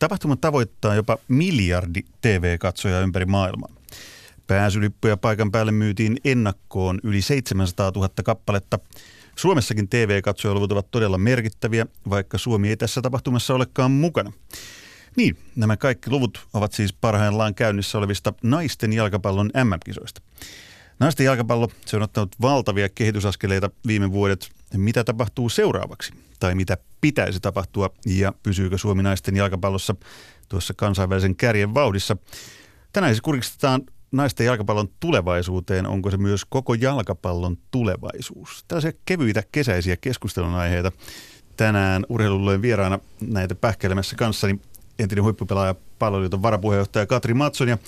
Tapahtuma tavoittaa jopa miljardi TV-katsojaa ympäri maailmaa. Pääsylippuja paikan päälle myytiin ennakkoon yli 700 000 kappaletta. Suomessakin TV-katsojaluvut ovat todella merkittäviä, vaikka Suomi ei tässä tapahtumassa olekaan mukana. Niin, nämä kaikki luvut ovat siis parhaillaan käynnissä olevista naisten jalkapallon MM-kisoista. Naisten jalkapallo, se on ottanut valtavia kehitysaskeleita viime vuodet. Mitä tapahtuu seuraavaksi? Tai mitä pitäisi tapahtua? Ja pysyykö Suomi naisten jalkapallossa tuossa kansainvälisen kärjen vauhdissa? Tänään siis kuristetaan naisten jalkapallon tulevaisuuteen. Onko se myös koko jalkapallon tulevaisuus? Tällaisia kevyitä kesäisiä keskustelun aiheita. Tänään urheilulleen vieraana näitä pähkeilemässä kanssani entinen huippupelaaja palveluliiton varapuheenjohtaja Katri Matson ja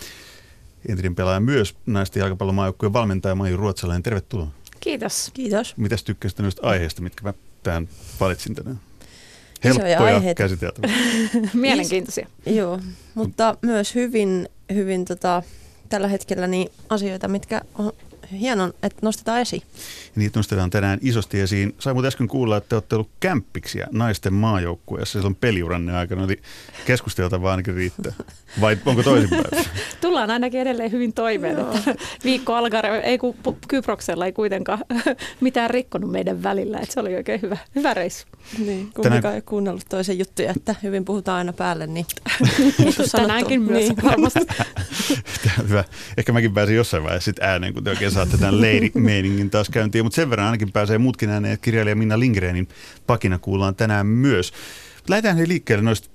entinen pelaaja myös naisten jalkapallomaajoukkueen valmentaja Maiju Ruotsalainen. Tervetuloa. Kiitos. Kiitos. Mitäs tykkäsit noista aiheista, mitkä mä tähän valitsin tänään? Helppoja käsiteltäviä. Mielenkiintoisia. Joo, mutta myös hyvin, hyvin tota, tällä hetkellä niin asioita, mitkä on hienon, että nostetaan esiin. Niitä nostetaan tänään isosti esiin. Sain muuten äsken kuulla, että olette ollut kämppiksiä naisten maajoukkueessa silloin peliuranne aikana, eli keskusteltavaa ainakin riittää. Vai onko toisinpäin? Tullaan ainakin edelleen hyvin toimeen, että viikko alkaa, ei kun Kyproksella ei kuitenkaan mitään rikkonut meidän välillä, että se oli oikein hyvä, hyvä reissu. Niin, kumpikaan Tänään... ei kuunnellut toisen juttuja, että hyvin puhutaan aina päälle, niin, niin Tänäänkin myös niin. varmasti. hyvä. Ehkä mäkin pääsin jossain vaiheessa sit ääneen, kun te oikein saatte tämän leiri-meiningin taas käyntiin, mutta sen verran ainakin pääsee muutkin ääneen, että kirjailija Minna Lindgrenin pakina kuullaan tänään myös. Lähdetään he liikkeelle noista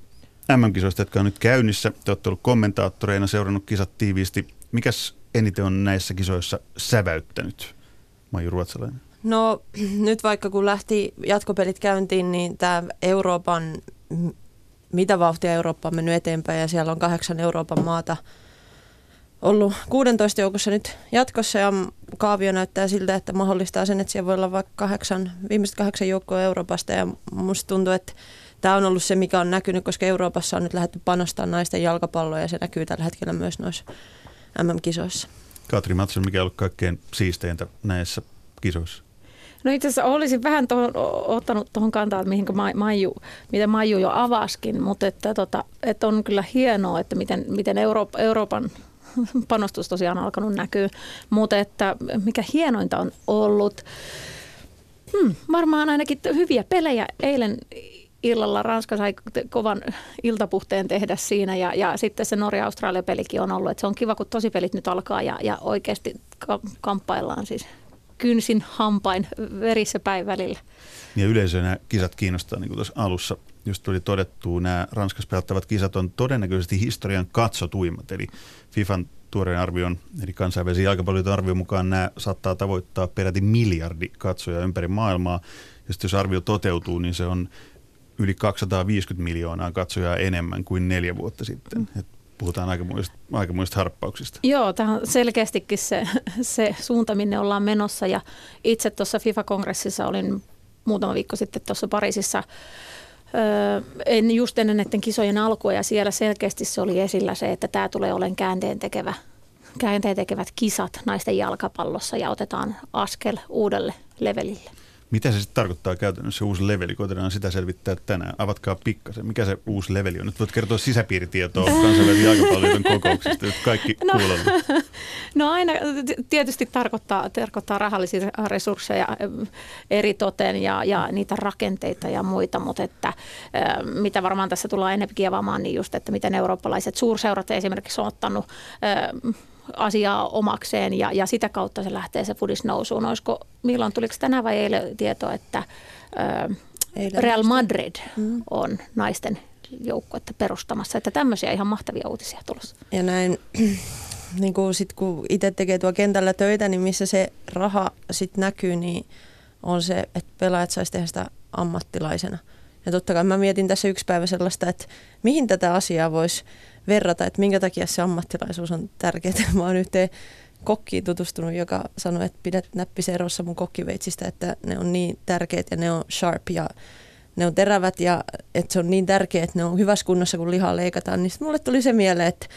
MM-kisoista, jotka on nyt käynnissä. Te olette ollut kommentaattoreina, seurannut kisat tiiviisti. Mikäs eniten on näissä kisoissa säväyttänyt, Maiju Ruotsalainen? No nyt vaikka kun lähti jatkopelit käyntiin, niin tämä Euroopan, mitä vauhtia Eurooppa on mennyt eteenpäin ja siellä on kahdeksan Euroopan maata ollut 16 joukossa nyt jatkossa ja kaavio näyttää siltä, että mahdollistaa sen, että siellä voi olla vaikka kahdeksan, viimeiset kahdeksan joukkoa Euroopasta ja musta tuntuu, että tämä on ollut se, mikä on näkynyt, koska Euroopassa on nyt lähdetty panostamaan naisten jalkapalloa ja se näkyy tällä hetkellä myös noissa MM-kisoissa. Katri Matson, mikä on ollut kaikkein siisteintä näissä kisoissa? No itse asiassa olisin vähän tohon, ottanut tuohon kantaa, että mihinkä Maiju, mitä Maiju jo avaskin, mutta että, tota, että on kyllä hienoa, että miten, miten Euroop, Euroopan panostus tosiaan alkanut näkyä, mutta että mikä hienointa on ollut, hmm, varmaan ainakin hyviä pelejä. Eilen illalla Ranska sai kovan iltapuhteen tehdä siinä ja, ja sitten se Norja-Australia-pelikin on ollut. että se on kiva, kun tosi pelit nyt alkaa ja, ja oikeasti ka- kamppaillaan siis kynsin hampain verissä päin välillä. Ja yleisö nämä kisat kiinnostaa, niin kuin tuossa alussa just tuli todettu, nämä Ranskassa pelattavat kisat on todennäköisesti historian katsotuimmat, eli FIFAn tuoreen arvion, eli kansainvälisen jalkapallon arvion mukaan nämä saattaa tavoittaa peräti miljardi katsoja ympäri maailmaa. Ja sitten jos arvio toteutuu, niin se on yli 250 miljoonaa katsojaa enemmän kuin neljä vuotta sitten. Mm. Et puhutaan aikamoista, aikamoista harppauksista. Joo, tämä on selkeästikin se, se suunta, minne ollaan menossa. Ja itse tuossa FIFA-kongressissa olin muutama viikko sitten tuossa Pariisissa en just ennen näiden kisojen alkua ja siellä selkeästi se oli esillä se, että tämä tulee olemaan käänteen tekevä käänteen tekevät kisat naisten jalkapallossa ja otetaan askel uudelle levelille. Mitä se sitten tarkoittaa käytännössä uusi leveli? Koitetaan sitä selvittää tänään. Avatkaa pikkasen. Mikä se uusi leveli on? Nyt voit kertoa sisäpiiritietoa kansainvälisen jalkapallon kokouksista, että kaikki no, No aina tietysti tarkoittaa, tarkoittaa rahallisia resursseja eri toteen ja, ja niitä rakenteita ja muita, mutta että mitä varmaan tässä tullaan enemmänkin avaamaan, niin just, että miten eurooppalaiset suurseurat esimerkiksi on ottanut asiaa omakseen ja, ja sitä kautta se lähtee se fudis nousuun. Olisiko, milloin tuliko tänään vai eilen tieto, että ö, Real Madrid mm. on naisten joukkuetta perustamassa. Että tämmöisiä ihan mahtavia uutisia tulossa. Ja näin, niin kuin sit, kun itse tekee tuo kentällä töitä, niin missä se raha sitten näkyy, niin on se, että pelaajat saisi tehdä sitä ammattilaisena. Ja totta kai mä mietin tässä yksi päivä sellaista, että mihin tätä asiaa voisi verrata, että minkä takia se ammattilaisuus on tärkeää. Mä oon yhteen kokkiin tutustunut, joka sanoi, että pidät näppisen erossa mun kokkiveitsistä, että ne on niin tärkeät ja ne on sharp ja ne on terävät ja että se on niin tärkeää, että ne on hyvässä kunnossa, kun lihaa leikataan. Niin mulle tuli se mieleen, että,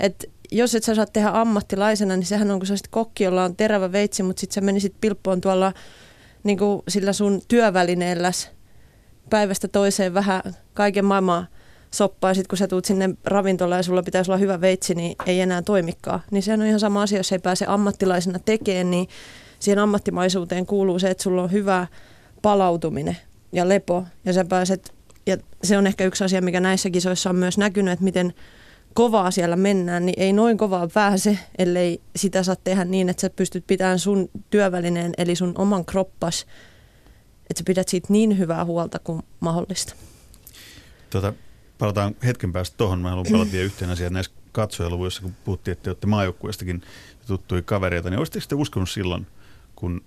että jos et sä saat tehdä ammattilaisena, niin sehän on, kun sä kokki, jolla on terävä veitsi, mutta sitten sä menisit pilppoon tuolla niin sillä sun työvälineelläs päivästä toiseen vähän kaiken maailman soppaa ja sitten kun sä tuut sinne ravintolaan ja sulla pitäisi olla hyvä veitsi, niin ei enää toimikaan. Niin sehän on ihan sama asia, jos ei pääse ammattilaisena tekemään, niin siihen ammattimaisuuteen kuuluu se, että sulla on hyvä palautuminen ja lepo ja sä pääset, ja se on ehkä yksi asia, mikä näissä kisoissa on myös näkynyt, että miten kovaa siellä mennään, niin ei noin kovaa pääse, ellei sitä saa tehdä niin, että sä pystyt pitämään sun työvälineen, eli sun oman kroppas, että sä pidät siitä niin hyvää huolta kuin mahdollista. Tota, palataan hetken päästä tuohon. Mä haluan palata vielä yhteen asiaan näissä katsojaluvuissa, kun puhuttiin, että olette maajoukkueestakin tuttuja kavereita, niin olisitteko te uskonut silloin, kun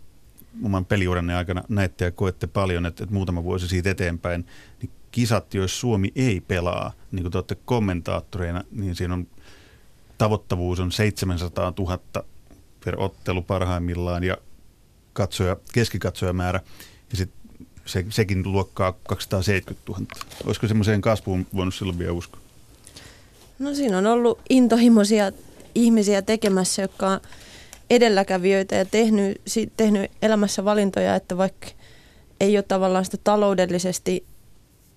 oman peliuranne aikana näette ja koette paljon, että, että muutama vuosi siitä eteenpäin, niin kisat, joissa Suomi ei pelaa, niin kuin te olette kommentaattoreina, niin siinä on tavoittavuus on 700 000 per ottelu parhaimmillaan ja katsoja, keskikatsojamäärä ja sitten se, sekin luokkaa 270 000. Olisiko semmoiseen kasvuun voinut silloin vielä uskoa? No siinä on ollut intohimoisia ihmisiä tekemässä, jotka on edelläkävijöitä ja tehnyt, tehnyt elämässä valintoja, että vaikka ei ole tavallaan sitä taloudellisesti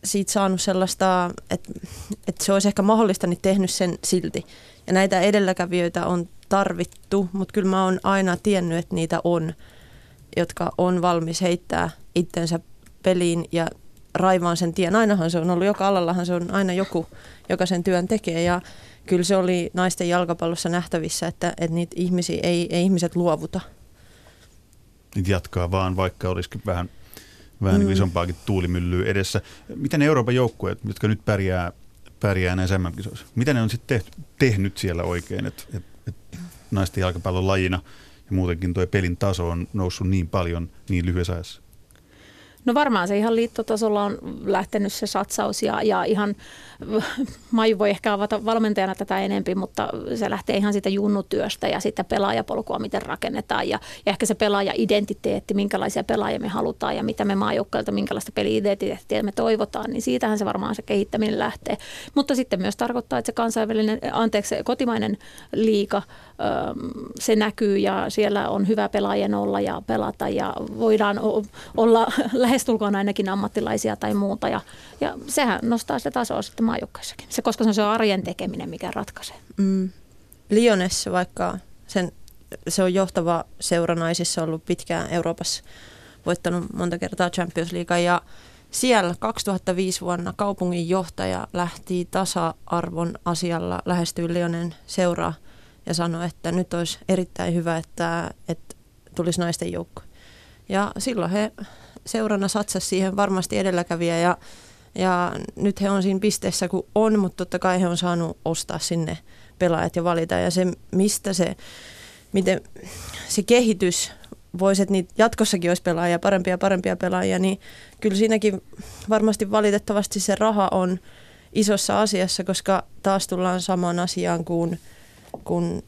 siitä saanut sellaista, että, että se olisi ehkä mahdollista, niin tehnyt sen silti. Ja näitä edelläkävijöitä on tarvittu, mutta kyllä mä oon aina tiennyt, että niitä on, jotka on valmis heittää itsensä peliin ja raivaan sen tien. Ainahan se on ollut, joka alallahan se on aina joku, joka sen työn tekee ja kyllä se oli naisten jalkapallossa nähtävissä, että, että niitä ihmisiä ei, ei ihmiset luovuta. Niitä jatkaa vaan, vaikka olisikin vähän, vähän niin mm. isompaakin tuulimyllyä edessä. Miten ne Euroopan joukkueet, jotka nyt pärjää, pärjää näissä MM-kisoissa, mitä ne on sitten tehty, tehnyt siellä oikein, että et, et naisten jalkapallon lajina ja muutenkin tuo pelin taso on noussut niin paljon niin lyhyessä ajassa? No varmaan se ihan liittotasolla on lähtenyt se satsaus ja, ja ihan Maju voi ehkä avata valmentajana tätä enempi, mutta se lähtee ihan siitä junnutyöstä ja sitä pelaajapolkua, miten rakennetaan ja, ja ehkä se pelaaja-identiteetti, minkälaisia pelaajia me halutaan ja mitä me maajoukkoilta, minkälaista peli-identiteettiä me toivotaan, niin siitähän se varmaan se kehittäminen lähtee. Mutta sitten myös tarkoittaa, että se kansainvälinen, anteeksi, kotimainen liika, se näkyy ja siellä on hyvä pelaajien olla ja pelata ja voidaan olla lähestulkoon ainakin ammattilaisia tai muuta ja, ja sehän nostaa sitä tasoa sitten maajoukkoissakin. Se, koska se on se arjen tekeminen, mikä ratkaisee. Mm. Lyonessa vaikka sen, se on johtava seuranaisissa ollut pitkään Euroopassa, voittanut monta kertaa Champions League ja siellä 2005 vuonna kaupungin johtaja lähti tasa-arvon asialla lähestyä Lionen seuraa ja sanoi, että nyt olisi erittäin hyvä, että, että tulisi naisten joukko. Ja silloin he seurana satsasi siihen varmasti edelläkävijä ja ja nyt he on siinä pisteessä kuin on, mutta totta kai he on saanut ostaa sinne pelaajat ja valita. Ja se, mistä se, miten se kehitys voisi, että niitä jatkossakin olisi pelaajia, parempia parempia pelaajia, niin kyllä siinäkin varmasti valitettavasti se raha on isossa asiassa, koska taas tullaan samaan asiaan kuin, kun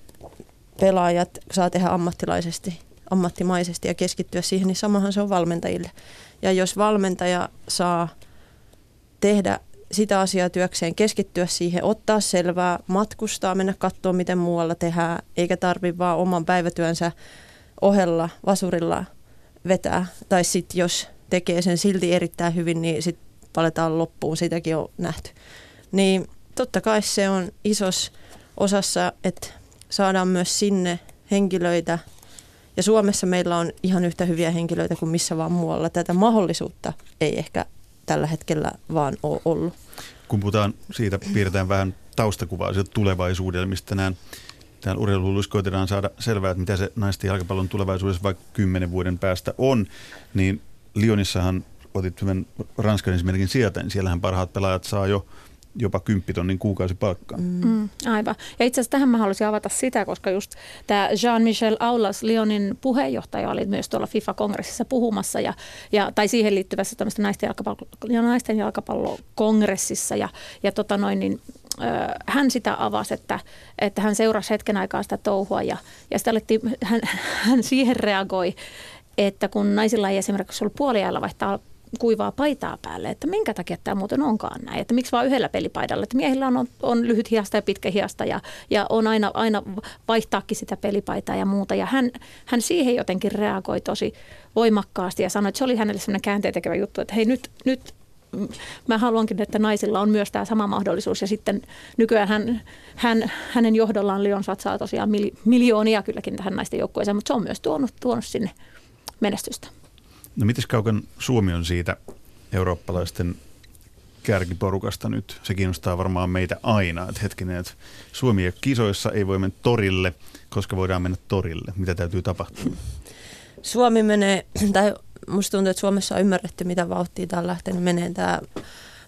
pelaajat saa tehdä ammattilaisesti, ammattimaisesti ja keskittyä siihen, niin samahan se on valmentajille. Ja jos valmentaja saa tehdä sitä asiaa työkseen, keskittyä siihen, ottaa selvää, matkustaa, mennä katsoa, miten muualla tehdään, eikä tarvi vaan oman päivätyönsä ohella vasurilla vetää. Tai sitten jos tekee sen silti erittäin hyvin, niin sitten paletaan loppuun, sitäkin on nähty. Niin totta kai se on isos osassa, että saadaan myös sinne henkilöitä, ja Suomessa meillä on ihan yhtä hyviä henkilöitä kuin missä vaan muualla. Tätä mahdollisuutta ei ehkä tällä hetkellä vaan ole ollut. Kun puhutaan siitä, piirretään vähän taustakuvaa siitä tulevaisuudelle, mistä tänään täällä urheiluhulluissa koitetaan saada selvää, että mitä se naisten jalkapallon tulevaisuudessa vaikka kymmenen vuoden päästä on, niin Lyonissahan otit hyvän Ranskan esimerkin sieltä, niin siellähän parhaat pelaajat saa jo jopa kymppitonnin kuukausipalkkaa. Mm. Mm, aivan. Ja itse asiassa tähän mä haluaisin avata sitä, koska just tämä Jean-Michel Aulas, Lyonin puheenjohtaja, oli myös tuolla FIFA-kongressissa puhumassa, ja, ja, tai siihen liittyvässä tämmöistä naisten, jalkapallo, naisten jalkapallokongressissa, ja, ja tota noin, niin, hän sitä avasi, että, että hän seurasi hetken aikaa sitä touhua ja, ja sitä alettiin, hän, hän siihen reagoi, että kun naisilla ei esimerkiksi ollut puoliajalla vaihtaa kuivaa paitaa päälle, että minkä takia tämä muuten onkaan näin, että miksi vaan yhdellä pelipaidalla, että miehillä on, on lyhyt hiasta ja pitkä hiasta ja, ja on aina, aina vaihtaakin sitä pelipaitaa ja muuta ja hän, hän siihen jotenkin reagoi tosi voimakkaasti ja sanoi, että se oli hänelle sellainen käänteen tekevä juttu, että hei nyt, nyt mä haluankin, että naisilla on myös tämä sama mahdollisuus. Ja sitten nykyään hän, hän, hänen johdollaan Lyon satsaa tosiaan mil, miljoonia kylläkin tähän naisten joukkueeseen, mutta se on myös tuonut, tuonut sinne menestystä. No miten kaukan Suomi on siitä eurooppalaisten kärkiporukasta nyt? Se kiinnostaa varmaan meitä aina, että hetkinen, että Suomi ja kisoissa ei voi mennä torille, koska voidaan mennä torille. Mitä täytyy tapahtua? Suomi menee, tai musta tuntuu, että Suomessa on ymmärretty, mitä vauhtia tämä on lähtenyt menee tämä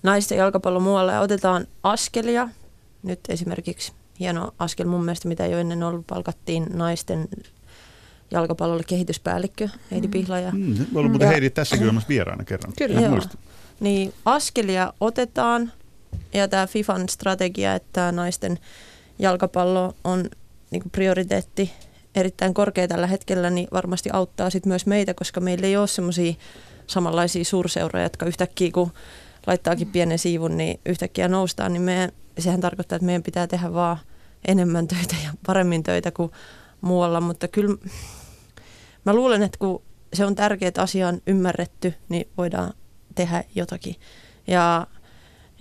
naisten jalkapallo muualle ja otetaan askelia. Nyt esimerkiksi hieno askel mun mielestä, mitä jo ennen ollut, palkattiin naisten jalkapallolle kehityspäällikkö Heidi mm. Pihlaja. Mm, ollut muuten ja, Heidi tässäkin on vieraana kerran. Kyllä. Joo. Niin askelia otetaan ja tämä FIFAn strategia, että naisten jalkapallo on niin prioriteetti erittäin korkea tällä hetkellä, niin varmasti auttaa sit myös meitä, koska meillä ei ole semmoisia samanlaisia suurseuroja, jotka yhtäkkiä kun laittaakin pienen siivun, niin yhtäkkiä noustaan, niin meidän, sehän tarkoittaa, että meidän pitää tehdä vaan enemmän töitä ja paremmin töitä kuin muualla, mutta kyllä mä luulen, että kun se on tärkeää, että asia on ymmärretty, niin voidaan tehdä jotakin. Ja,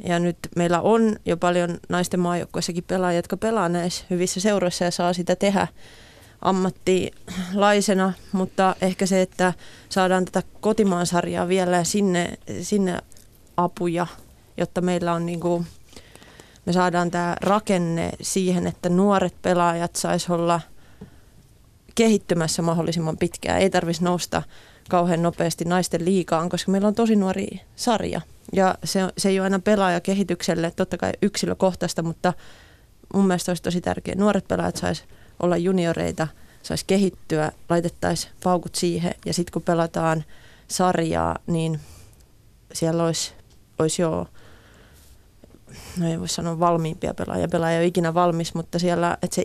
ja nyt meillä on jo paljon naisten maajoukkoissakin pelaajia, jotka pelaa näissä hyvissä seuroissa ja saa sitä tehdä ammattilaisena, mutta ehkä se, että saadaan tätä kotimaan sarjaa vielä sinne, sinne apuja, jotta meillä on niin kuin, me saadaan tämä rakenne siihen, että nuoret pelaajat sais olla kehittymässä mahdollisimman pitkään. Ei tarvitsisi nousta kauhean nopeasti naisten liikaan, koska meillä on tosi nuori sarja. Ja se, se ei ole aina pelaaja kehitykselle, totta kai yksilökohtaista, mutta mun mielestä olisi tosi tärkeää. Nuoret pelaajat sais olla junioreita, saisi kehittyä, laitettaisiin paukut siihen ja sitten kun pelataan sarjaa, niin siellä olisi, olisi jo, no ei voi sanoa valmiimpia pelaajia, pelaaja ei ole ikinä valmis, mutta siellä, että se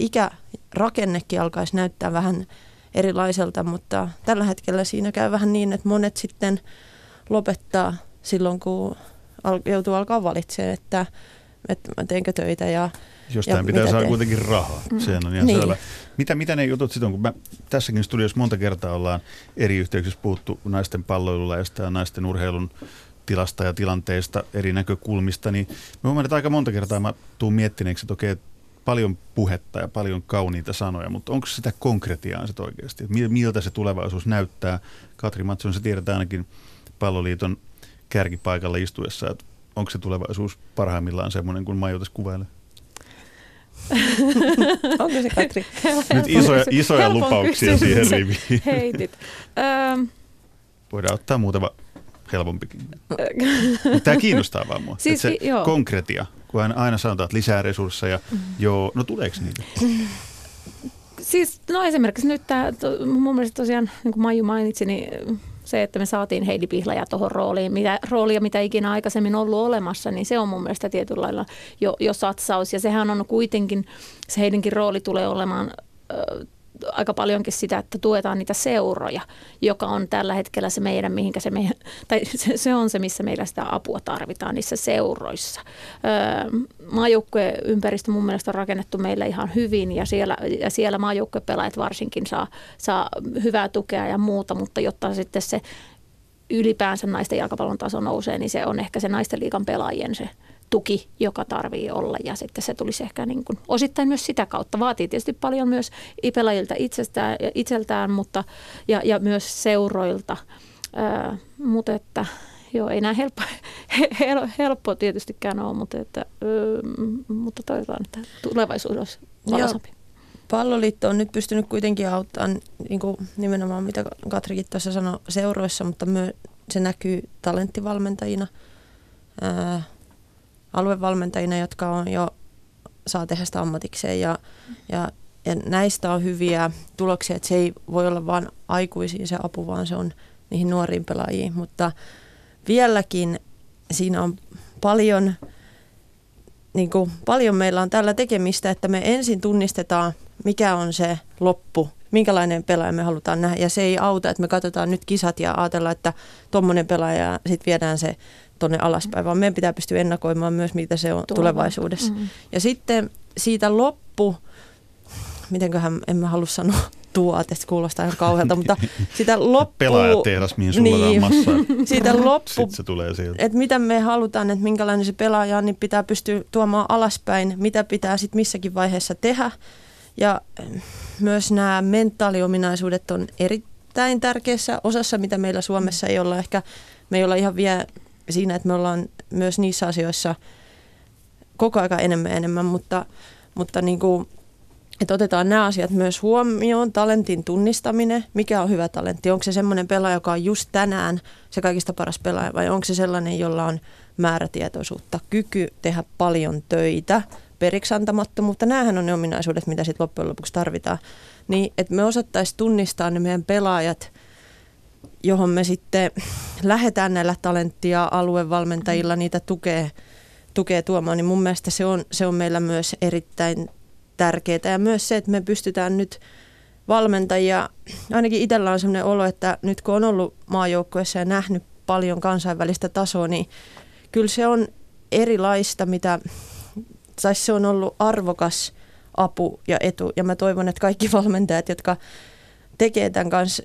ikärakennekin alkaisi näyttää vähän erilaiselta, mutta tällä hetkellä siinä käy vähän niin, että monet sitten lopettaa silloin, kun joutuu alkaa valitsemaan, että, että mä teenkö töitä ja Jostain ja pitää saada kuitenkin rahaa, mm. sehän on ihan niin. selvä. Mitä, mitä ne jutut sitten on, kun mä, tässäkin studiossa monta kertaa ollaan eri yhteyksissä puhuttu naisten palloilulajasta ja naisten urheilun tilasta ja tilanteesta eri näkökulmista, niin mä huomaan, että aika monta kertaa mä tuun miettineeksi, että okei, paljon puhetta ja paljon kauniita sanoja, mutta onko sitä konkretiaa sitten oikeasti? Miltä se tulevaisuus näyttää? Katri Matson, se tiedetään ainakin palloliiton kärkipaikalla istuessa, että onko se tulevaisuus parhaimmillaan semmoinen kuin Majoitas kuvailee? Onko se Katri? Nyt isoja, isoja lupauksia siihen riviin. Heitit. Voidaan ottaa muutama helpompikin. Tämä kiinnostaa vaan mua. Siis, se joo. konkretia, kun aina sanotaan, että lisää resursseja. Mm. Joo, no tuleeko niitä? Siis no esimerkiksi nyt tämä, mun mielestä tosiaan, niin kuin Maiju mainitsi, niin se, että me saatiin Heidi Pihlaja tuohon rooliin, mitä, roolia, mitä ikinä aikaisemmin ollut olemassa, niin se on mun mielestä tietyllä lailla jo, jo satsaus. Ja sehän on kuitenkin, se Heidinkin rooli tulee olemaan aika paljonkin sitä, että tuetaan niitä seuroja, joka on tällä hetkellä se meidän, mihinkä se meidän, tai se, se on se, missä meillä sitä apua tarvitaan niissä seuroissa. Öö, ympäristö mun mielestä on rakennettu meille ihan hyvin ja siellä, ja siellä maajoukkuepelaajat varsinkin saa, saa hyvää tukea ja muuta, mutta jotta sitten se ylipäänsä naisten jalkapallon taso nousee, niin se on ehkä se naisten liikan pelaajien se tuki, joka tarvii olla ja sitten se tulisi ehkä niin kuin osittain myös sitä kautta. Vaatii tietysti paljon myös ipelajilta itsestään, itseltään mutta, ja, ja myös seuroilta, ää, mutta että joo, ei näin helppo, hel, helppo tietystikään ole, mutta, että, ö, mutta toivotaan, että tulevaisuus olisi valoisampi. Palloliitto on nyt pystynyt kuitenkin auttamaan niin kuin nimenomaan, mitä Katrikin tuossa sanoi, seuroissa, mutta myös se näkyy talenttivalmentajina. Ää, aluevalmentajina, jotka on jo saa tehdä sitä ammatikseen ja, ja, ja näistä on hyviä tuloksia, että se ei voi olla vain aikuisiin se apu, vaan se on niihin nuoriin pelaajiin, mutta vieläkin siinä on paljon, niin kuin, paljon meillä on tällä tekemistä, että me ensin tunnistetaan, mikä on se loppu, minkälainen pelaaja me halutaan nähdä. Ja se ei auta, että me katsotaan nyt kisat ja ajatellaan, että tuommoinen pelaaja, sitten viedään se tuonne alaspäin, vaan meidän pitää pystyä ennakoimaan myös, mitä se on tulevaisuudessa. Mm-hmm. Ja sitten siitä loppu, mitenköhän en mä halua sanoa, tuote, se kuulostaa ihan kauhealta, mutta sitä loppu... Pelaajatehdas, mihin sulla niin, massaa. Siitä loppu, Sitten se tulee sieltä. että mitä me halutaan, että minkälainen se pelaaja on, niin pitää pystyä tuomaan alaspäin, mitä pitää sitten missäkin vaiheessa tehdä. Ja myös nämä mentaaliominaisuudet on erittäin tärkeässä osassa, mitä meillä Suomessa ei olla ehkä, me ei olla ihan vielä siinä, että me ollaan myös niissä asioissa koko ajan enemmän enemmän, mutta, mutta niin kuin, että otetaan nämä asiat myös huomioon, talentin tunnistaminen, mikä on hyvä talentti, onko se semmoinen pelaaja, joka on just tänään se kaikista paras pelaaja vai onko se sellainen, jolla on määrätietoisuutta, kyky tehdä paljon töitä, periksi antamattomuutta, näähän on ne ominaisuudet, mitä sitten loppujen lopuksi tarvitaan, niin että me osattaisiin tunnistaa ne meidän pelaajat, johon me sitten lähdetään näillä talenttia aluevalmentajilla niitä tukee, tukee tuomaan, niin mun mielestä se on, se on meillä myös erittäin tärkeää. Ja myös se, että me pystytään nyt valmentajia, ainakin itsellä on sellainen olo, että nyt kun on ollut maajoukkueessa ja nähnyt paljon kansainvälistä tasoa, niin kyllä se on erilaista, mitä, tai se on ollut arvokas apu ja etu. Ja mä toivon, että kaikki valmentajat, jotka tekee tämän kanssa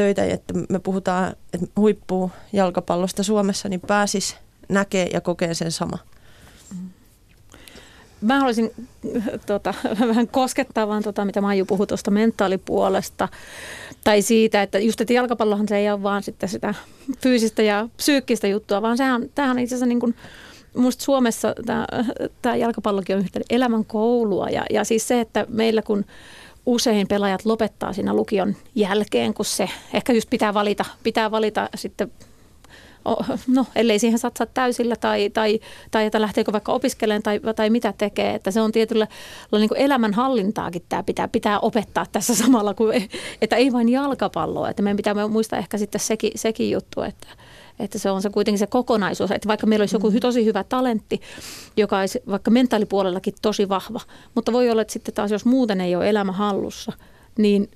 töitä, että me puhutaan että huippu jalkapallosta Suomessa, niin pääsis näkee ja kokee sen sama. Mä haluaisin tota, vähän koskettaa vaan tota, mitä Maiju puhui tuosta mentaalipuolesta. Tai siitä, että just että jalkapallohan se ei ole vaan sitten sitä fyysistä ja psyykkistä juttua, vaan sehän, tämähän itse asiassa niin kuin, Minusta Suomessa tämä, tämä jalkapallokin on yhtä elämän koulua ja, ja siis se, että meillä kun usein pelaajat lopettaa siinä lukion jälkeen, kun se ehkä just pitää valita, pitää valita sitten no, ellei siihen satsaa täysillä tai, tai, tai että lähteekö vaikka opiskelemaan tai, tai mitä tekee. Että se on tietyllä niin elämänhallintaakin tämä pitää, pitää opettaa tässä samalla, kuin, että ei vain jalkapalloa. Että meidän pitää muistaa ehkä sitten sekin, sekin juttu, että, että se on se kuitenkin se kokonaisuus, että vaikka meillä olisi joku mm. tosi hyvä talentti, joka olisi vaikka mentaalipuolellakin tosi vahva, mutta voi olla, että sitten taas jos muuten ei ole elämä hallussa, niin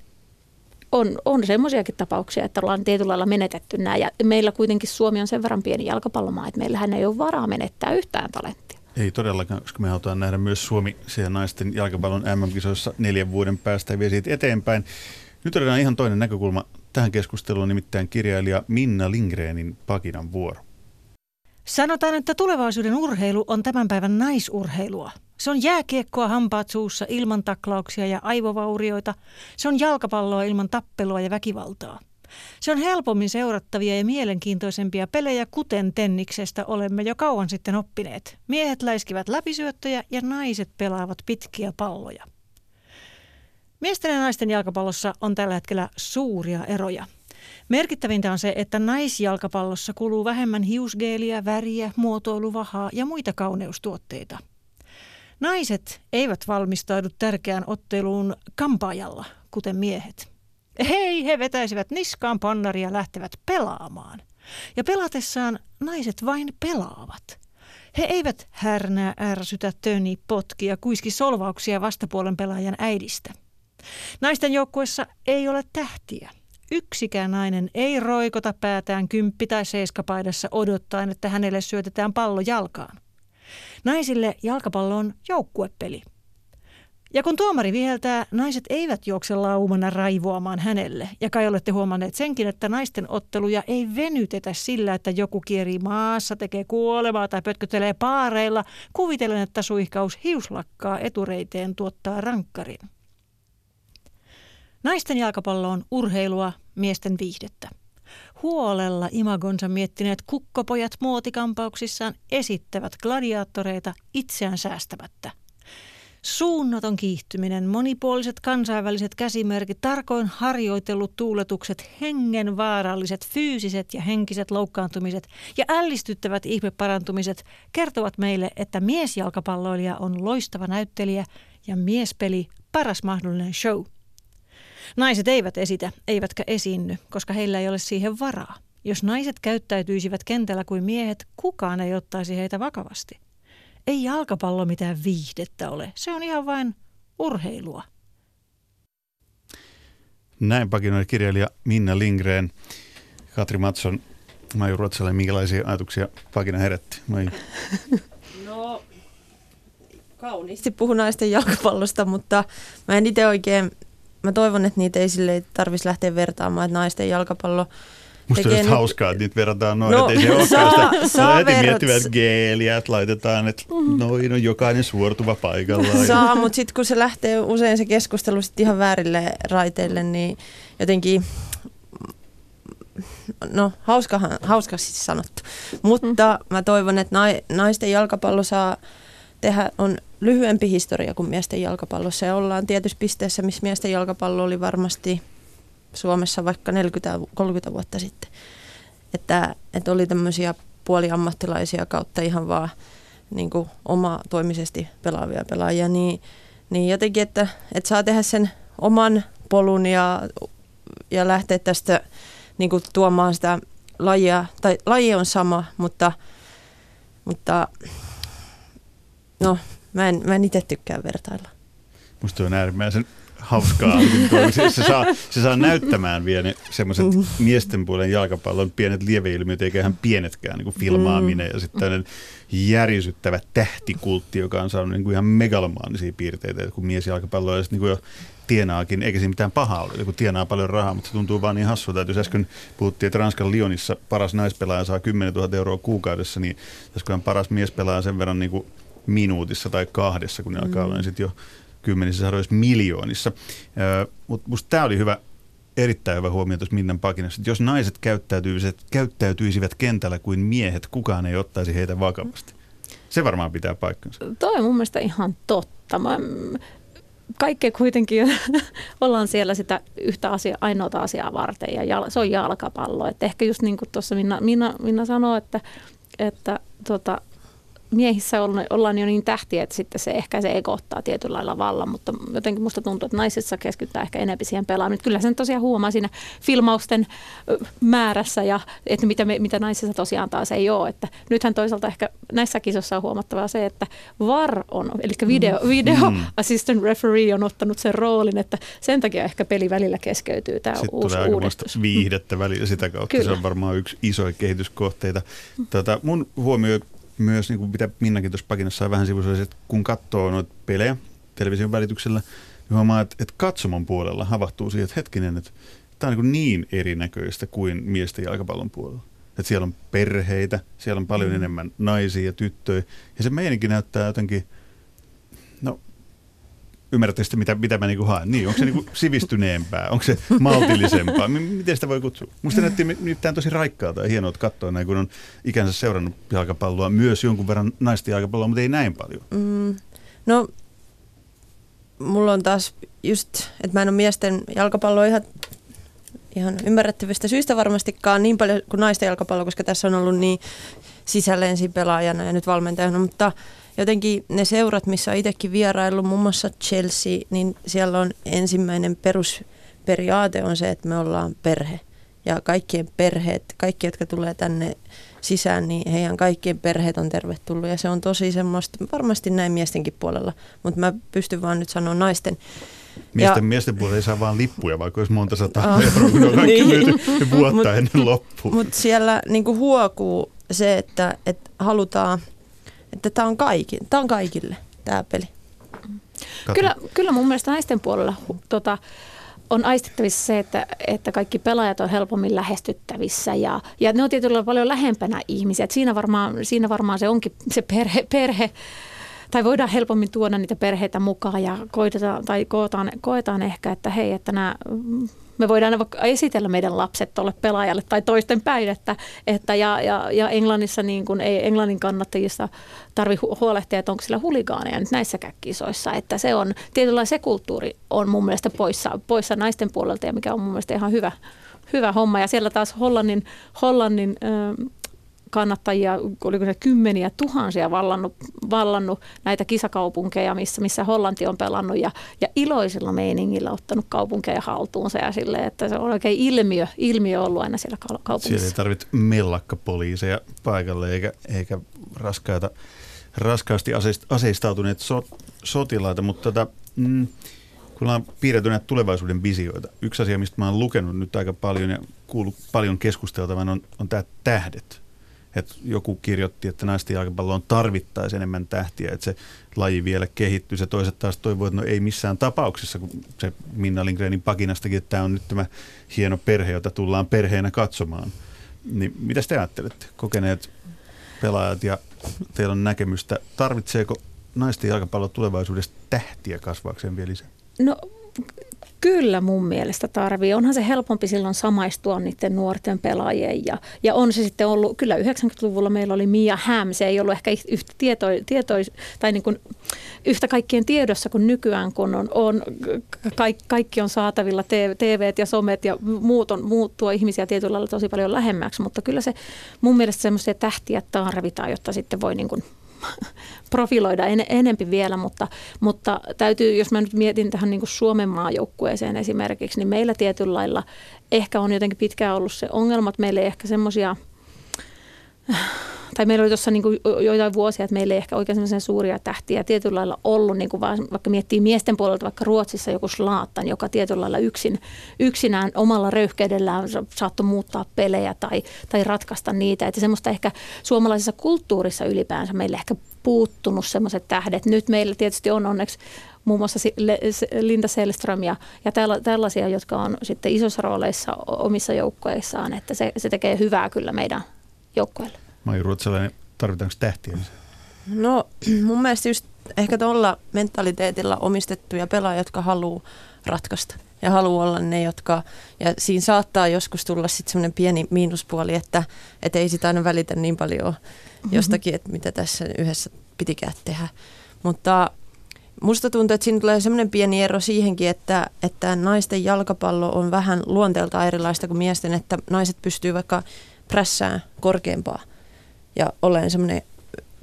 on, on semmoisiakin tapauksia, että ollaan tietyllä lailla menetetty nämä. Ja meillä kuitenkin Suomi on sen verran pieni jalkapallomaa, että meillähän ei ole varaa menettää yhtään talenttia. Ei todellakaan, koska me halutaan nähdä myös Suomi siellä naisten jalkapallon MM-kisoissa neljän vuoden päästä ja vie siitä eteenpäin. Nyt otetaan ihan toinen näkökulma tähän keskusteluun, nimittäin kirjailija Minna Lindgrenin Pakinan vuoro. Sanotaan, että tulevaisuuden urheilu on tämän päivän naisurheilua. Se on jääkiekkoa hampaat suussa ilman taklauksia ja aivovaurioita. Se on jalkapalloa ilman tappelua ja väkivaltaa. Se on helpommin seurattavia ja mielenkiintoisempia pelejä, kuten tenniksestä olemme jo kauan sitten oppineet. Miehet läiskivät läpisyöttöjä ja naiset pelaavat pitkiä palloja. Miesten ja naisten jalkapallossa on tällä hetkellä suuria eroja. Merkittävintä on se, että naisjalkapallossa kuluu vähemmän hiusgeeliä, väriä, muotoiluvahaa ja muita kauneustuotteita. Naiset eivät valmistaudu tärkeään otteluun kampaajalla, kuten miehet. Hei, he vetäisivät niskaan pannaria ja lähtevät pelaamaan. Ja pelatessaan naiset vain pelaavat. He eivät härnää, ärsytä, töni, potki ja kuiski solvauksia vastapuolen pelaajan äidistä. Naisten joukkuessa ei ole tähtiä. Yksikään nainen ei roikota päätään kymppi- tai seiskapaidassa odottaen, että hänelle syötetään pallo jalkaan. Naisille jalkapallo on joukkuepeli. Ja kun tuomari viheltää, naiset eivät juokse laumana raivoamaan hänelle. Ja kai olette huomanneet senkin, että naisten otteluja ei venytetä sillä, että joku kierii maassa, tekee kuolemaa tai pötkötelee paareilla, kuvitellen, että suihkaus hiuslakkaa etureiteen tuottaa rankkarin. Naisten jalkapallo on urheilua, miesten viihdettä. Huolella imagonsa miettineet kukkopojat muotikampauksissaan esittävät gladiaattoreita itseään säästämättä. Suunnaton kiihtyminen, monipuoliset kansainväliset käsimerkit, tarkoin harjoitellut tuuletukset, hengenvaaralliset fyysiset ja henkiset loukkaantumiset ja ällistyttävät ihmeparantumiset kertovat meille, että miesjalkapalloilija on loistava näyttelijä ja miespeli paras mahdollinen show – Naiset eivät esitä, eivätkä esiinny, koska heillä ei ole siihen varaa. Jos naiset käyttäytyisivät kentällä kuin miehet, kukaan ei ottaisi heitä vakavasti. Ei jalkapallo mitään viihdettä ole, se on ihan vain urheilua. Näin pakinoiden kirjailija Minna Lindgren. Katri Matson, Maiju Ruotsalainen, minkälaisia ajatuksia pakina herätti? Moi. No, kauniisti puhun naisten jalkapallosta, mutta mä en itse oikein mä toivon, että niitä ei sille tarvitsisi lähteä vertaamaan, että naisten jalkapallo Musta tekee olisi nyt- hauskaa, että niitä verrataan noin, No, että ei se olekaan saa- sitä. saa heti verrat- miettivät että geeliä, että laitetaan, että noin on jokainen suortuva paikallaan. Saa, mutta sitten kun se lähtee usein se keskustelu sit ihan väärille raiteille, niin jotenkin, no hauskahan, hauskasti sanottu. Mutta mä toivon, että nai- naisten jalkapallo saa tehdä, on lyhyempi historia kuin miesten jalkapallossa. Ja ollaan tietyssä pisteessä, missä miesten jalkapallo oli varmasti Suomessa vaikka 40-30 vuotta sitten. Että, että oli tämmöisiä puoliammattilaisia kautta ihan vaan niin kuin oma toimisesti pelaavia pelaajia, niin, niin jotenkin, että, että saa tehdä sen oman polun ja, ja lähteä tästä niin kuin tuomaan sitä lajia, tai laji on sama, mutta, mutta no, mä en, mä en itse tykkää vertailla. Musta on äärimmäisen hauskaa. se, se, saa, se saa näyttämään vielä ne semmoiset Mm. miesten puolen jalkapallon pienet lieveilmiöt, eikä ihan pienetkään niin kuin filmaaminen ja sitten tämmöinen järisyttävä tähtikultti, joka on saanut niin kuin ihan megalomaanisia piirteitä, että kun mies jalkapallo niin kuin jo tienaakin, eikä siinä mitään pahaa ole, joku tienaa paljon rahaa, mutta se tuntuu vaan niin hassulta, että jos äsken puhuttiin, että Ranskan Lyonissa paras naispelaaja saa 10 000 euroa kuukaudessa, niin joskohan paras miespelaaja sen verran niin kuin minuutissa tai kahdessa, kun ne alkaa olla, niin sitten jo kymmenissä sadoissa miljoonissa. Mutta musta tämä oli hyvä, erittäin hyvä huomio tuossa Minnan pakinassa, että jos naiset käyttäytyisivät, käyttäytyisivät kentällä kuin miehet, kukaan ei ottaisi heitä vakavasti. Se varmaan pitää paikkansa. Toi on mun mielestä ihan totta. Mä, kaikkea kuitenkin ollaan siellä sitä yhtä asia, ainoata asiaa varten ja jal, se on jalkapallo. Et ehkä just niin kuin tuossa Minna, Minna, Minna sanoi, että, että tota, miehissä ollaan, ollaan jo niin tähtiä, että sitten se ehkä se ego ottaa tietyllä lailla vallan, mutta jotenkin musta tuntuu, että naisissa keskitytään ehkä enemmän siihen pelaamiseen. Kyllä sen tosiaan huomaa siinä filmausten määrässä ja että mitä, me, mitä naisissa tosiaan taas ei ole. Että nythän toisaalta ehkä näissä kisoissa on huomattavaa se, että VAR on, eli video, video Mm. assistant referee on ottanut sen roolin, että sen takia ehkä peli välillä keskeytyy tämä Sitten uusi tulee uudistus. viihdettä välillä sitä kautta. Kyllä. Se on varmaan yksi isoja kehityskohteita. Tota, mun huomio myös, niin kuin mitä Minnakin tuossa pakinassa vähän sivussa, että kun katsoo noita pelejä television välityksellä, niin huomaa, että, että katsomon puolella havahtuu siihen, että hetkinen, että tämä on niin, niin erinäköistä kuin miesten jalkapallon puolella. Että siellä on perheitä, siellä on paljon mm. enemmän naisia ja tyttöjä. Ja se meininki näyttää jotenkin, ymmärrätte sitten, mitä, mitä mä niinku haen. Niin, onko se niinku sivistyneempää, onko se maltillisempaa, miten sitä voi kutsua? Musta näytti nimittäin tosi raikkaalta ja hienoa katsoa näin, kun on ikänsä seurannut jalkapalloa, myös jonkun verran naisten jalkapalloa, mutta ei näin paljon. Mm, no, mulla on taas just, että mä en ole miesten jalkapalloa ihan, ihan ymmärrettävistä syistä varmastikaan niin paljon kuin naisten jalkapallo, koska tässä on ollut niin sisällä ensin pelaajana ja nyt valmentajana, mutta jotenkin ne seurat, missä on itsekin vieraillut, muun muassa Chelsea, niin siellä on ensimmäinen perusperiaate on se, että me ollaan perhe. Ja kaikkien perheet, kaikki, jotka tulee tänne sisään, niin heidän kaikkien perheet on tervetullut. Ja se on tosi semmoista, varmasti näin miestenkin puolella, mutta mä pystyn vaan nyt sanoa naisten. Miesten, Ja- miesten puolella ei saa vaan lippuja, vaikka olisi monta sataa Ah. euroa, kun on kaikki Niin. myyty vuotta Mut- ennen loppuun. Mutta siellä niinku huokuu se, että, että halutaan, että tämä on, kaikki, tää on kaikille tämä peli. Kyllä, kyllä mun mielestä naisten puolella tota, on aistittavissa se, että, että kaikki pelaajat on helpommin lähestyttävissä ja, ja ne on tietyllä paljon lähempänä ihmisiä. Et siinä, varmaan, siinä varmaan se onkin se perhe, perhe tai voidaan helpommin tuoda niitä perheitä mukaan ja koitetaan, tai koetaan, koetaan ehkä, että hei, että nämä, me voidaan vaikka esitellä meidän lapset tuolle pelaajalle tai toisten päin, että, että ja, ja, ja Englannissa niin kuin ei Englannin kannattajista tarvi hu- huolehtia, että onko sillä huligaaneja nyt näissäkään kisoissa, että se on, tietynlainen se kulttuuri on mun mielestä poissa, poissa naisten puolelta ja mikä on mun mielestä ihan hyvä, hyvä homma. Ja siellä taas Hollannin, Hollannin ö, kannattajia, oliko se kymmeniä tuhansia vallannut, vallannut näitä kisakaupunkeja, missä, missä Hollanti on pelannut ja, ja iloisilla meiningillä ottanut kaupunkeja haltuunsa ja sille, että se on oikein ilmiö, ilmiö ollut aina siellä kau- Siellä kaupungissa. ei tarvitse mellakkapoliiseja paikalle eikä, eikä raskaita, raskaasti aseist- aseistautuneet so, sotilaita, mutta tota, mm, kun ollaan piirretty näitä tulevaisuuden visioita, yksi asia, mistä mä oon lukenut nyt aika paljon ja kuullut paljon keskusteltavan, on, on tämä tähdet. Että joku kirjoitti, että naisten jalkapalloon tarvittaisiin enemmän tähtiä, että se laji vielä kehittyy. Se toiset taas toivoo, että no ei missään tapauksessa, kun se Minna Lindgrenin pakinastakin, että tämä on nyt tämä hieno perhe, jota tullaan perheenä katsomaan. Niin mitä te ajattelette, kokeneet pelaajat ja teillä on näkemystä, tarvitseeko naisten jalkapallo tulevaisuudessa tähtiä kasvaakseen vielä lisää? No Kyllä mun mielestä tarvii. Onhan se helpompi silloin samaistua niiden nuorten pelaajien. Ja, ja on se sitten ollut, kyllä 90-luvulla meillä oli Mia Häm, se ei ollut ehkä yhtä tieto, tieto, tai niin kuin yhtä kaikkien tiedossa kuin nykyään, kun on, on kaikki, kaikki on saatavilla, TV ja somet ja muut, on, muut tuo ihmisiä tietyllä lailla tosi paljon lähemmäksi, mutta kyllä se mun mielestä semmoisia tähtiä tarvitaan, jotta sitten voi niin kuin profiloida en, enempi vielä, mutta, mutta täytyy, jos mä nyt mietin tähän niin Suomen maajoukkueeseen esimerkiksi, niin meillä tietyllä lailla ehkä on jotenkin pitkään ollut se ongelma, että meillä ei ehkä semmoisia tai meillä oli tuossa niin joitain vuosia, että meillä ei ehkä oikein sellaisia suuria tähtiä tietyllä lailla ollut, niin kuin vaan, vaikka miettii miesten puolelta vaikka Ruotsissa joku Slaattan, joka tietyllä lailla yksin, yksinään omalla röyhkeydellään saattoi muuttaa pelejä tai, tai ratkaista niitä. Että semmoista ehkä suomalaisessa kulttuurissa ylipäänsä meille ehkä puuttunut semmoiset tähdet. Nyt meillä tietysti on onneksi muun muassa Linda Selström ja, ja tällaisia, jotka on sitten isossa rooleissa omissa joukkoissaan, että se, se tekee hyvää kyllä meidän joukkoille. Maiju Ruotsalainen, tarvitaanko tähtiä? No mun mielestä just ehkä tuolla mentaliteetilla omistettuja pelaajia, jotka haluaa ratkaista ja haluaa olla ne, jotka, ja siinä saattaa joskus tulla sitten semmoinen pieni miinuspuoli, että et ei sitä aina välitä niin paljon jostakin, että mitä tässä yhdessä pitikään tehdä. Mutta musta tuntuu, että siinä tulee semmoinen pieni ero siihenkin, että, että naisten jalkapallo on vähän luonteeltaan erilaista kuin miesten, että naiset pystyy vaikka prässään korkeampaa ja olen semmoinen,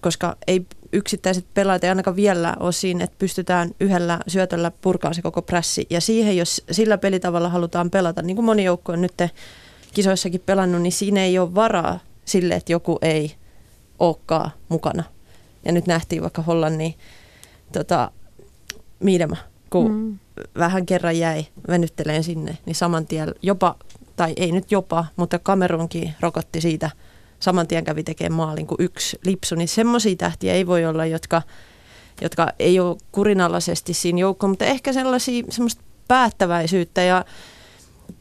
koska ei yksittäiset pelaajat ei ainakaan vielä ole siinä, että pystytään yhdellä syötöllä purkaa se koko prässi. Ja siihen, jos sillä pelitavalla halutaan pelata, niin kuin moni joukko on nyt kisoissakin pelannut, niin siinä ei ole varaa sille, että joku ei olekaan mukana. Ja nyt nähtiin vaikka Hollannin tota, Miidema, kun mm. vähän kerran jäi venytteleen sinne, niin saman tien jopa, tai ei nyt jopa, mutta Kamerunkin rokotti siitä – saman tien kävi tekemään maalin kuin yksi lipsu, niin semmoisia tähtiä ei voi olla, jotka, jotka ei ole kurinalaisesti siinä joukkoon, mutta ehkä sellaisia semmoista päättäväisyyttä ja,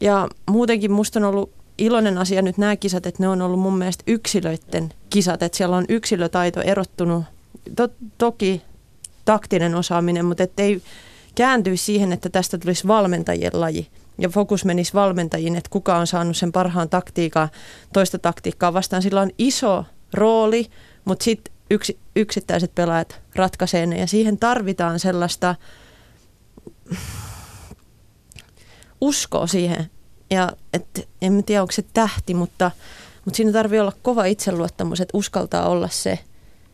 ja muutenkin musta on ollut iloinen asia nyt nämä kisat, että ne on ollut mun mielestä yksilöiden kisat, että siellä on yksilötaito erottunut, to, toki taktinen osaaminen, mutta ettei kääntyisi siihen, että tästä tulisi valmentajien laji ja fokus menisi valmentajiin, että kuka on saanut sen parhaan taktiikan, toista taktiikkaa vastaan. Sillä on iso rooli, mutta sitten yksi, yksittäiset pelaajat ratkaisee ne ja siihen tarvitaan sellaista uskoa siihen. Ja et, en tiedä, onko se tähti, mutta, mutta siinä tarvii olla kova itseluottamus, että uskaltaa olla se,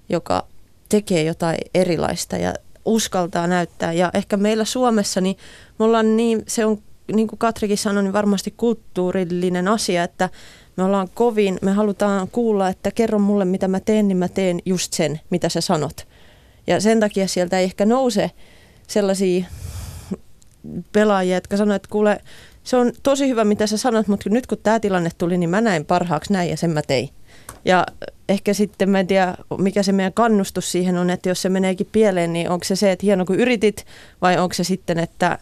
joka tekee jotain erilaista ja uskaltaa näyttää. Ja ehkä meillä Suomessa, niin me ollaan niin, se on niin kuin Katrikin sanoi, niin varmasti kulttuurillinen asia, että me ollaan kovin, me halutaan kuulla, että kerro mulle mitä mä teen, niin mä teen just sen, mitä sä sanot. Ja sen takia sieltä ei ehkä nouse sellaisia pelaajia, jotka sanoo, että kuule, se on tosi hyvä, mitä sä sanot, mutta nyt kun tämä tilanne tuli, niin mä näin parhaaksi näin ja sen mä tein. Ja ehkä sitten mä en tiedä, mikä se meidän kannustus siihen on, että jos se meneekin pieleen, niin onko se se, että hieno kun yritit, vai onko se sitten, että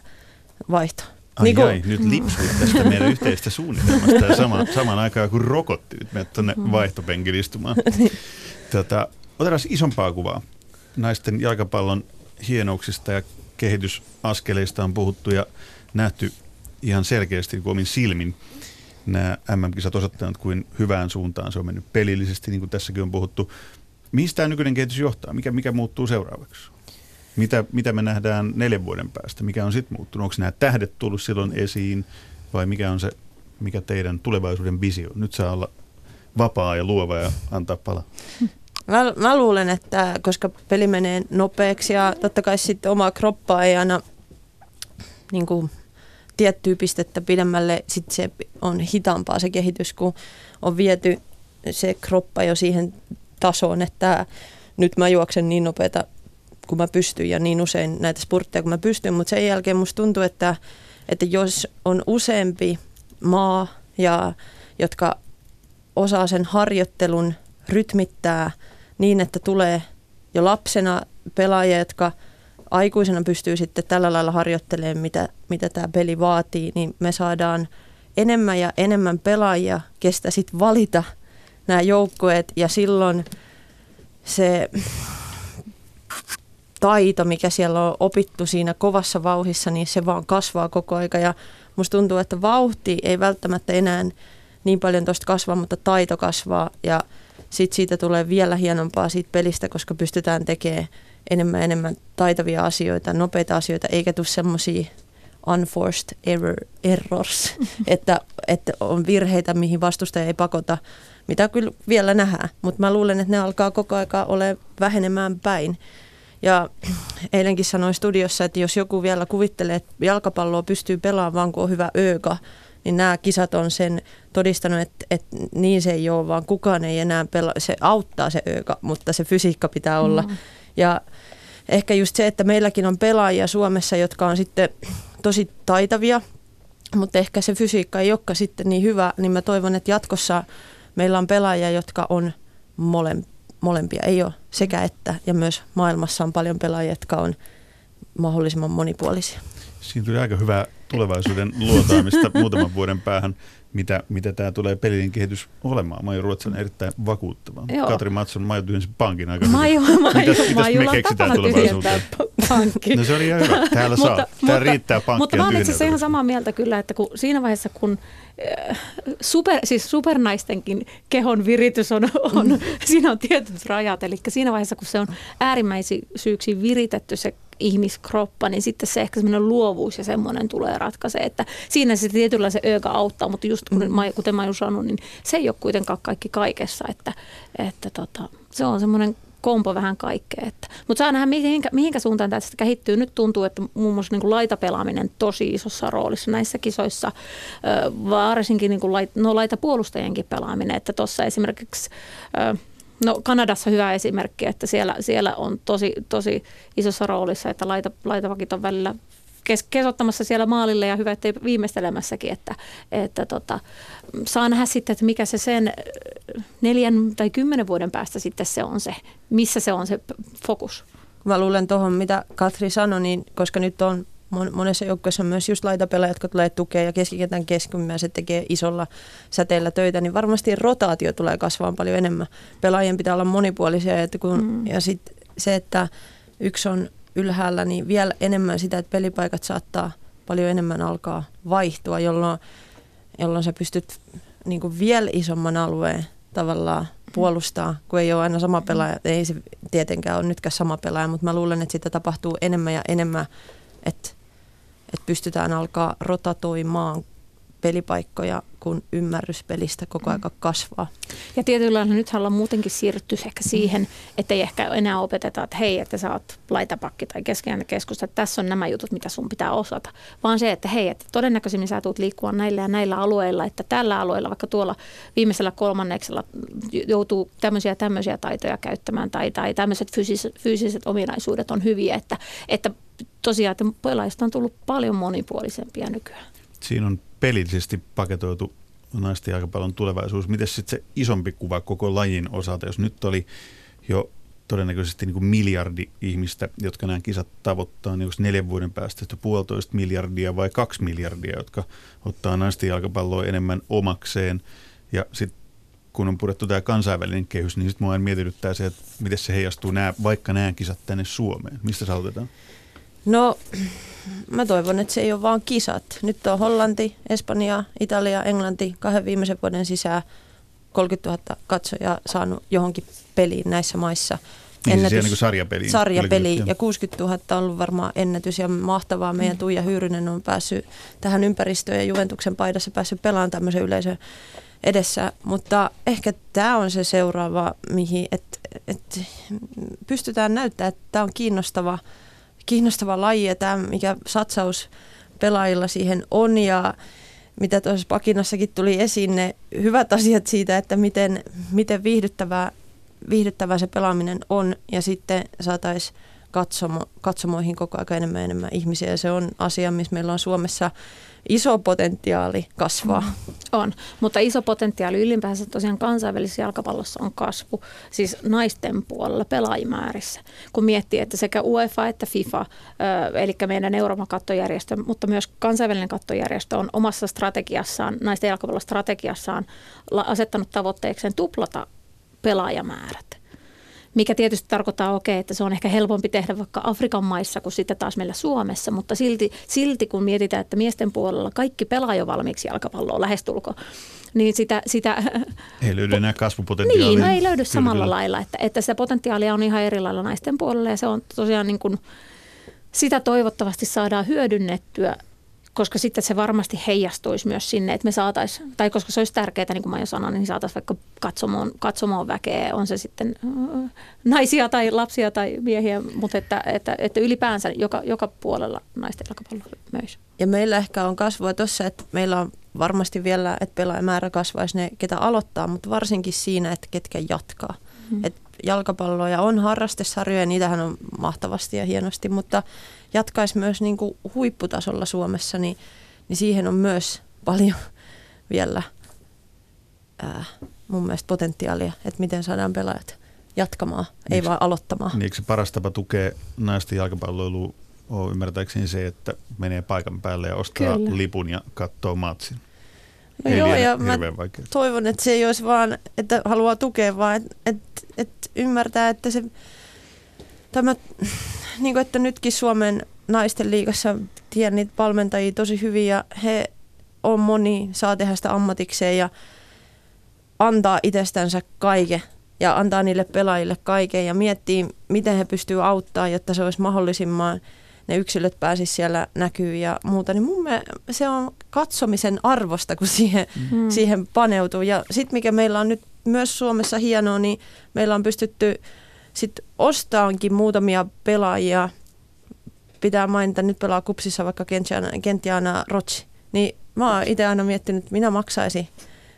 vaihto? Ai, niin kuin... ai nyt lipsuit tästä meidän yhteistä suunnitelmasta ja sama, saman aikaan kun rokottit meidät tuonne mm. vaihtopenkin istumaan. Niin. Tota, otetaan isompaa kuvaa. Naisten jalkapallon hienouksista ja kehitysaskeleista on puhuttu ja nähty ihan selkeästi kuin omin silmin. Nämä MM-kisat osoittavat, kuin hyvään suuntaan se on mennyt pelillisesti, niin kuin tässäkin on puhuttu. Mistä tämä nykyinen kehitys johtaa? Mikä, mikä muuttuu seuraavaksi? Mitä, mitä me nähdään neljän vuoden päästä? Mikä on sitten muuttunut? Onko nämä tähdet tullut silloin esiin vai mikä on se, mikä teidän tulevaisuuden visio? Nyt saa olla vapaa ja luova ja antaa palaa. Mä, mä luulen, että koska peli menee nopeaksi ja totta kai sitten oma kroppa ei aina niin kuin, tiettyä pistettä pidemmälle, sitten se on hitaampaa se kehitys, kun on viety se kroppa jo siihen tasoon, että nyt mä juoksen niin nopeata kun mä pystyn ja niin usein näitä spurtteja kun mä pystyn, mutta sen jälkeen musta tuntuu, että, että jos on useampi maa, ja, jotka osaa sen harjoittelun rytmittää niin, että tulee jo lapsena pelaajia, jotka aikuisena pystyy sitten tällä lailla harjoittelemaan, mitä, mitä tämä peli vaatii, niin me saadaan enemmän ja enemmän pelaajia, kestä sitten valita nämä joukkueet ja silloin se taito, mikä siellä on opittu siinä kovassa vauhissa, niin se vaan kasvaa koko aika. Ja musta tuntuu, että vauhti ei välttämättä enää niin paljon tuosta kasvaa, mutta taito kasvaa. Ja sitten siitä tulee vielä hienompaa siitä pelistä, koska pystytään tekemään enemmän enemmän taitavia asioita, nopeita asioita, eikä tule semmoisia unforced error, errors, että, että on virheitä, mihin vastustaja ei pakota, mitä kyllä vielä nähdään, mutta mä luulen, että ne alkaa koko aika ole vähenemään päin. Ja eilenkin sanoin studiossa, että jos joku vielä kuvittelee, että jalkapalloa pystyy pelaamaan vaan kun on hyvä ööka, niin nämä kisat on sen todistanut, että, että niin se ei ole, vaan kukaan ei enää pelaa. Se auttaa se ööka, mutta se fysiikka pitää olla. Mm. Ja ehkä just se, että meilläkin on pelaajia Suomessa, jotka on sitten tosi taitavia, mutta ehkä se fysiikka ei olekaan sitten niin hyvä, niin mä toivon, että jatkossa meillä on pelaajia, jotka on molempia molempia. Ei ole sekä että, ja myös maailmassa on paljon pelaajia, jotka on mahdollisimman monipuolisia. Siinä tuli aika hyvää tulevaisuuden luotaamista muutaman vuoden päähän, mitä, mitä tämä tulee pelin kehitys olemaan. Maiju Ruotsan erittäin vakuuttava. Joo. Katri Matson, Maiju tyhjensi pankin aika Maiju, hyvin. Maiju, mitäs, mitäs Maiju, me keksitään tulevaisuuteen? pankki. No se oli ihan hyvä. Täällä saa. mutta, Täällä riittää pankkia Mutta mä olen itse ihan samaa mieltä kyllä, että kun siinä vaiheessa, kun äh, super, siis supernaistenkin kehon viritys on, on mm. siinä on tietyt rajat. Eli siinä vaiheessa, kun se on äärimmäisyyksiin viritetty se ihmiskroppa, niin sitten se ehkä semmoinen luovuus ja semmoinen tulee ratkaise, että siinä se tietyllä se ööka auttaa, mutta just kun, mm. kuten mä sanonut, niin se ei ole kuitenkaan kaikki kaikessa, että, että tota, se on semmoinen kompo vähän kaikkea. Että. Mutta saa nähdä, mihinkä, mihinkä suuntaan tästä kehittyy. Nyt tuntuu, että muun muassa niin kuin laitapelaaminen tosi isossa roolissa näissä kisoissa, varsinkin niin kuin lait, no, laitapuolustajienkin pelaaminen. Että tuossa esimerkiksi No Kanadassa hyvä esimerkki, että siellä, siellä on tosi, tosi isossa roolissa, että laita, laitavakit on välillä kes, kesottamassa siellä maalille ja hyvä, ettei viimeistelemässäkin, että, että tota, saa nähdä sitten, että mikä se sen neljän tai kymmenen vuoden päästä sitten se on se, missä se on se fokus. Mä luulen tuohon, mitä Katri sanoi, niin koska nyt on monessa joukkueessa on myös just laitapelaajat, jotka tulee tukea ja keskikentän keskimmäiset tekee isolla säteellä töitä, niin varmasti rotaatio tulee kasvamaan paljon enemmän. Pelaajien pitää olla monipuolisia että kun, mm. ja sit se, että yksi on ylhäällä, niin vielä enemmän sitä, että pelipaikat saattaa paljon enemmän alkaa vaihtua, jolloin, jolloin sä pystyt niin kuin vielä isomman alueen tavallaan puolustaa, kun ei ole aina sama pelaaja. Ei se tietenkään ole nytkään sama pelaaja, mutta mä luulen, että sitä tapahtuu enemmän ja enemmän, että, että pystytään alkaa rotatoimaan pelipaikkoja, kun ymmärrys pelistä koko aika kasvaa. Ja tietyllä lailla nyt ollaan muutenkin siirrytty ehkä siihen, että ei ehkä enää opeteta, että hei, että sä oot laitapakki tai keskeinen keskusta, että tässä on nämä jutut, mitä sun pitää osata. Vaan se, että hei, että todennäköisimmin sä tulet liikkua näillä ja näillä alueilla, että tällä alueella, vaikka tuolla viimeisellä kolmanneksella joutuu tämmöisiä tämmöisiä taitoja käyttämään tai, tai tämmöiset fyysiset, fyysiset ominaisuudet on hyviä, että, että tosiaan, että pelaajista on tullut paljon monipuolisempia nykyään. Siinä on pelillisesti paketoitu naisten jalkapallon tulevaisuus. Miten sitten se isompi kuva koko lajin osalta, jos nyt oli jo todennäköisesti niin kuin miljardi ihmistä, jotka nämä kisat tavoittaa, niin onko neljän vuoden päästä että puolitoista miljardia vai kaksi miljardia, jotka ottaa naisten jalkapalloa enemmän omakseen. Ja sitten kun on purettu tämä kansainvälinen kehys, niin sitten mua mietityttää se, että miten se heijastuu nämä, vaikka nämä kisat tänne Suomeen. Mistä sä aloitetaan? No mä toivon, että se ei ole vaan kisat. Nyt on Hollanti, Espanja, Italia, Englanti kahden viimeisen vuoden sisään 30 000 katsojaa saanut johonkin peliin näissä maissa. Niin ennätys, niin sarjapeli. Sarjapeli ja 60 000 on ollut varmaan ennätys ja mahtavaa. Meidän mm. Tuija Hyyrynen on päässyt tähän ympäristöön ja Juventuksen paidassa päässyt pelaamaan tämmöisen yleisön edessä. Mutta ehkä tämä on se seuraava, mihin et, et pystytään näyttämään, että tämä on kiinnostava – kiinnostava laji ja tämä, mikä satsaus pelaajilla siihen on ja mitä tuossa pakinassakin tuli esiin, ne hyvät asiat siitä, että miten, miten viihdyttävää, viihdyttävää se pelaaminen on ja sitten saataisiin katsomo, katsomoihin koko ajan enemmän ja enemmän ihmisiä. Ja se on asia, missä meillä on Suomessa iso potentiaali kasvaa. Mm. On, mutta iso potentiaali ylipäänsä tosiaan kansainvälisessä jalkapallossa on kasvu, siis naisten puolella pelaajimäärissä. Kun miettii, että sekä UEFA että FIFA, eli meidän Euroopan kattojärjestö, mutta myös kansainvälinen kattojärjestö on omassa strategiassaan, naisten jalkapallostrategiassaan asettanut tavoitteekseen tuplata pelaajamäärät mikä tietysti tarkoittaa, okei, okay, että se on ehkä helpompi tehdä vaikka Afrikan maissa kuin sitten taas meillä Suomessa, mutta silti, silti kun mietitään, että miesten puolella kaikki pelaa jo valmiiksi jalkapalloa lähestulko, niin sitä... sitä ei löydy enää kasvupotentiaalia. Niin, no ei löydy samalla kyllä. lailla, että, että sitä potentiaalia on ihan eri lailla naisten puolella ja se on tosiaan niin kuin, sitä toivottavasti saadaan hyödynnettyä koska sitten se varmasti heijastuisi myös sinne, että me saataisiin, tai koska se olisi tärkeää, niin kuin mä jo sanoin, niin saataisiin vaikka katsomoon, katsomoon väkeä, on se sitten äh, naisia tai lapsia tai miehiä, mutta että, että, että ylipäänsä joka, joka puolella naisten jalkapallo myös. Ja meillä ehkä on kasvua tuossa, että meillä on varmasti vielä, että pelaajamäärä kasvaisi ne, ketä aloittaa, mutta varsinkin siinä, että ketkä jatkaa. Mm. Et jalkapalloja on harrastesarjoja, niitähän on mahtavasti ja hienosti, mutta jatkaisi myös niin kuin huipputasolla Suomessa, niin, niin siihen on myös paljon vielä ää, mun mielestä potentiaalia, että miten saadaan pelaajat jatkamaan, ei vaan aloittamaan. Niin, eikö se paras tapa tukea naisten jalkapalloilua on ymmärtääkseni se, että menee paikan päälle ja ostaa Kyllä. lipun ja katsoo matsin? No ei joo, ja mä toivon, että se ei olisi vaan, että haluaa tukea, vaan että et, et ymmärtää, että se tämä, niin kuin, että nytkin Suomen naisten liigassa tiedän niitä valmentajia tosi hyvin ja he on moni, saa tehdä sitä ammatikseen ja antaa itsestänsä kaiken ja antaa niille pelaajille kaiken ja miettii, miten he pystyvät auttamaan, jotta se olisi mahdollisimman ne yksilöt pääsisi siellä näkyy ja muuta, niin mun mielestä se on katsomisen arvosta, kun siihen, mm. siihen paneutuu. Ja sitten mikä meillä on nyt myös Suomessa hienoa, niin meillä on pystytty sitten ostaankin muutamia pelaajia. Pitää mainita, nyt pelaa kupsissa vaikka Kentiana Rotsi. Niin mä oon itse aina miettinyt, että minä maksaisin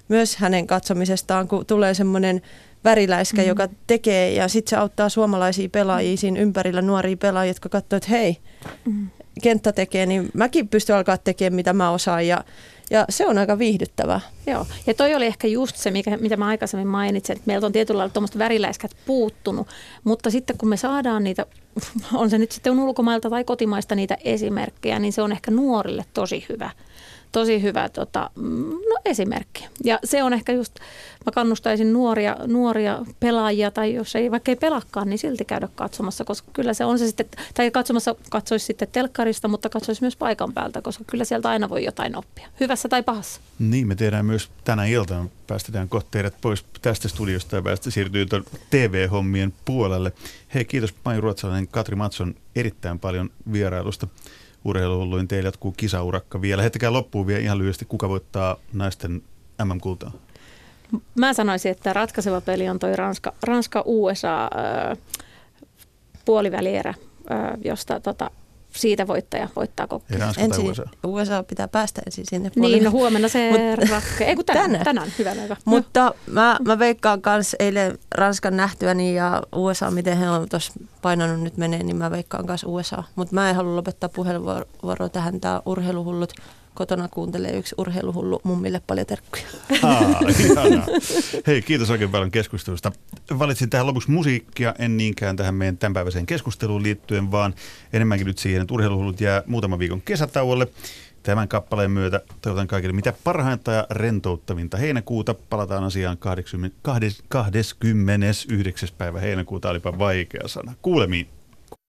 myös hänen katsomisestaan, kun tulee semmoinen väriläiskä, mm. joka tekee ja sitten se auttaa suomalaisia pelaajia siinä ympärillä, nuoria pelaajia, jotka katsoo, että hei, mm. kenttä tekee, niin mäkin pystyn alkaa tekemään mitä mä osaan ja, ja se on aika viihdyttävää. Joo, ja toi oli ehkä just se, mikä, mitä mä aikaisemmin mainitsin, että meiltä on tietyllä lailla tuommoista väriläiskät puuttunut, mutta sitten kun me saadaan niitä, on se nyt sitten ulkomailta tai kotimaista niitä esimerkkejä, niin se on ehkä nuorille tosi hyvä tosi hyvä tota, no, esimerkki. Ja se on ehkä just, mä kannustaisin nuoria, nuoria pelaajia, tai jos ei vaikka ei pelakaan, niin silti käydä katsomassa, koska kyllä se on se sitten, tai katsomassa katsoisi sitten telkkarista, mutta katsoisi myös paikan päältä, koska kyllä sieltä aina voi jotain oppia, hyvässä tai pahassa. Niin, me tehdään myös tänä iltana, päästetään kohta teidät pois tästä studiosta ja päästä siirtyy TV-hommien puolelle. Hei, kiitos Maiju Ruotsalainen, Katri Matson erittäin paljon vierailusta urheiluhulluin teille jatkuu kisaurakka vielä. Heittäkää loppuun vielä ihan lyhyesti, kuka voittaa naisten MM-kultaa? Mä sanoisin, että ratkaiseva peli on toi Ranska, Ranska-USA äh, puolivälierä, josta tota, siitä voittaja voittaa kokki. Ensin USA. USA pitää päästä ensin sinne puolelle. Niin, no huomenna se rakke. Ei kun tänään, tänään, tänään hyvän aika. Mutta mä, mä veikkaan myös eilen Ranskan nähtyäni ja USA, miten he on tuossa painanut nyt menee, niin mä veikkaan myös USA. Mutta mä en halua lopettaa puheenvuoroa tähän. Tämä urheiluhullut kotona kuuntelee yksi urheiluhullu mummille paljon terkkuja. Aa, Hei, kiitos oikein paljon keskustelusta. Valitsin tähän lopuksi musiikkia, en niinkään tähän meidän tämänpäiväiseen keskusteluun liittyen, vaan enemmänkin nyt siihen, että urheiluhullut jää muutaman viikon kesätauolle. Tämän kappaleen myötä toivotan kaikille mitä parhainta ja rentouttavinta heinäkuuta. Palataan asiaan 20, 29. päivä heinäkuuta, olipa vaikea sana. Kuulemiin.